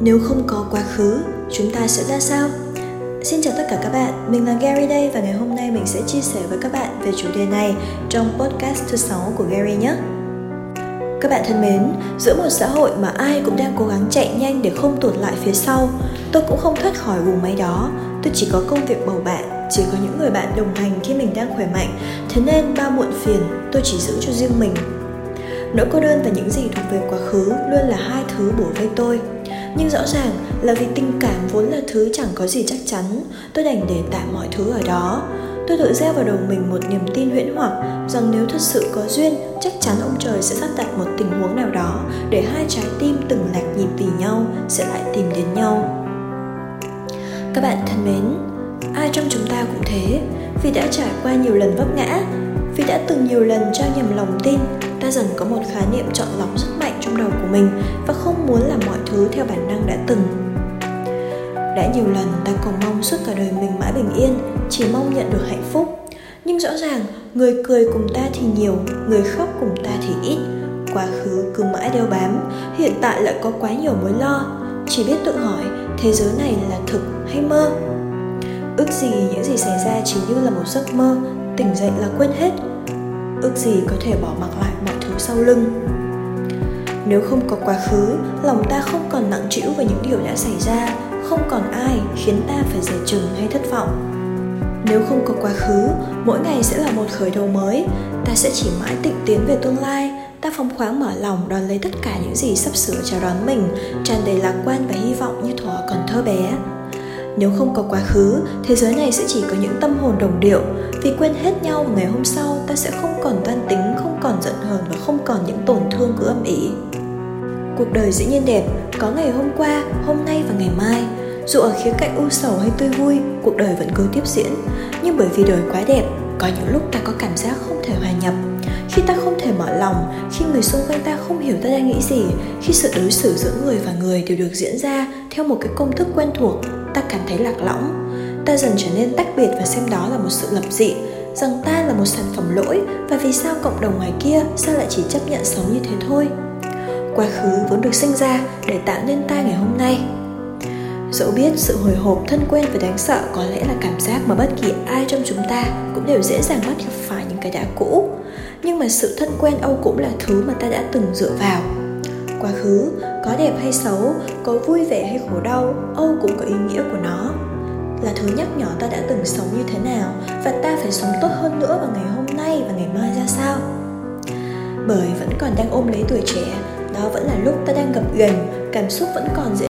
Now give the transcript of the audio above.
Nếu không có quá khứ, chúng ta sẽ ra sao? Xin chào tất cả các bạn, mình là Gary đây và ngày hôm nay mình sẽ chia sẻ với các bạn về chủ đề này trong podcast thứ 6 của Gary nhé. Các bạn thân mến, giữa một xã hội mà ai cũng đang cố gắng chạy nhanh để không tụt lại phía sau, tôi cũng không thoát khỏi vùng máy đó. Tôi chỉ có công việc bầu bạn, chỉ có những người bạn đồng hành khi mình đang khỏe mạnh, thế nên ba muộn phiền tôi chỉ giữ cho riêng mình. Nỗi cô đơn và những gì thuộc về quá khứ luôn là hai thứ bổ vây tôi nhưng rõ ràng là vì tình cảm vốn là thứ chẳng có gì chắc chắn, tôi đành để tạm mọi thứ ở đó. Tôi tự gieo vào đầu mình một niềm tin huyễn hoặc rằng nếu thật sự có duyên, chắc chắn ông trời sẽ sắp đặt một tình huống nào đó để hai trái tim từng lạch nhịp vì nhau, sẽ lại tìm đến nhau. Các bạn thân mến, ai trong chúng ta cũng thế. Vì đã trải qua nhiều lần vấp ngã, vì đã từng nhiều lần trao nhầm lòng tin ta dần có một khái niệm chọn lọc rất mạnh trong đầu của mình và không muốn làm mọi thứ theo bản năng đã từng. Đã nhiều lần ta còn mong suốt cả đời mình mãi bình yên, chỉ mong nhận được hạnh phúc. Nhưng rõ ràng, người cười cùng ta thì nhiều, người khóc cùng ta thì ít. Quá khứ cứ mãi đeo bám, hiện tại lại có quá nhiều mối lo. Chỉ biết tự hỏi, thế giới này là thực hay mơ? Ước gì những gì xảy ra chỉ như là một giấc mơ, tỉnh dậy là quên hết ước gì có thể bỏ mặc lại mọi thứ sau lưng. Nếu không có quá khứ, lòng ta không còn nặng trĩu về những điều đã xảy ra, không còn ai khiến ta phải dè chừng hay thất vọng. Nếu không có quá khứ, mỗi ngày sẽ là một khởi đầu mới, ta sẽ chỉ mãi tịnh tiến về tương lai, ta phóng khoáng mở lòng đón lấy tất cả những gì sắp sửa chào đón mình, tràn đầy lạc quan và hy vọng như thuở còn thơ bé nếu không có quá khứ, thế giới này sẽ chỉ có những tâm hồn đồng điệu. Vì quên hết nhau, ngày hôm sau ta sẽ không còn toan tính, không còn giận hờn và không còn những tổn thương cứ âm ỉ cuộc đời dĩ nhiên đẹp, có ngày hôm qua, hôm nay và ngày mai. Dù ở khía cạnh u sầu hay tươi vui, cuộc đời vẫn cứ tiếp diễn. Nhưng bởi vì đời quá đẹp, có những lúc ta có cảm giác không thể hòa nhập. Khi ta không thể mở lòng, khi người xung quanh ta không hiểu ta đang nghĩ gì, khi sự đối xử giữa người và người đều được diễn ra theo một cái công thức quen thuộc ta cảm thấy lạc lõng. Ta dần trở nên tách biệt và xem đó là một sự lập dị, rằng ta là một sản phẩm lỗi và vì sao cộng đồng ngoài kia sao lại chỉ chấp nhận sống như thế thôi? Quá khứ vốn được sinh ra để tạo nên ta ngày hôm nay. Dẫu biết sự hồi hộp thân quen và đáng sợ có lẽ là cảm giác mà bất kỳ ai trong chúng ta cũng đều dễ dàng bắt gặp phải những cái đã cũ, nhưng mà sự thân quen âu cũng là thứ mà ta đã từng dựa vào. Quá khứ có đẹp hay xấu, có vui vẻ hay khổ đau, âu cũng có ý nghĩa của nó. Là thứ nhắc nhở ta đã từng sống như thế nào và ta phải sống tốt hơn nữa vào ngày hôm nay và ngày mai ra sao? Bởi vẫn còn đang ôm lấy tuổi trẻ, đó vẫn là lúc ta đang gặp gần cảm xúc vẫn còn dễ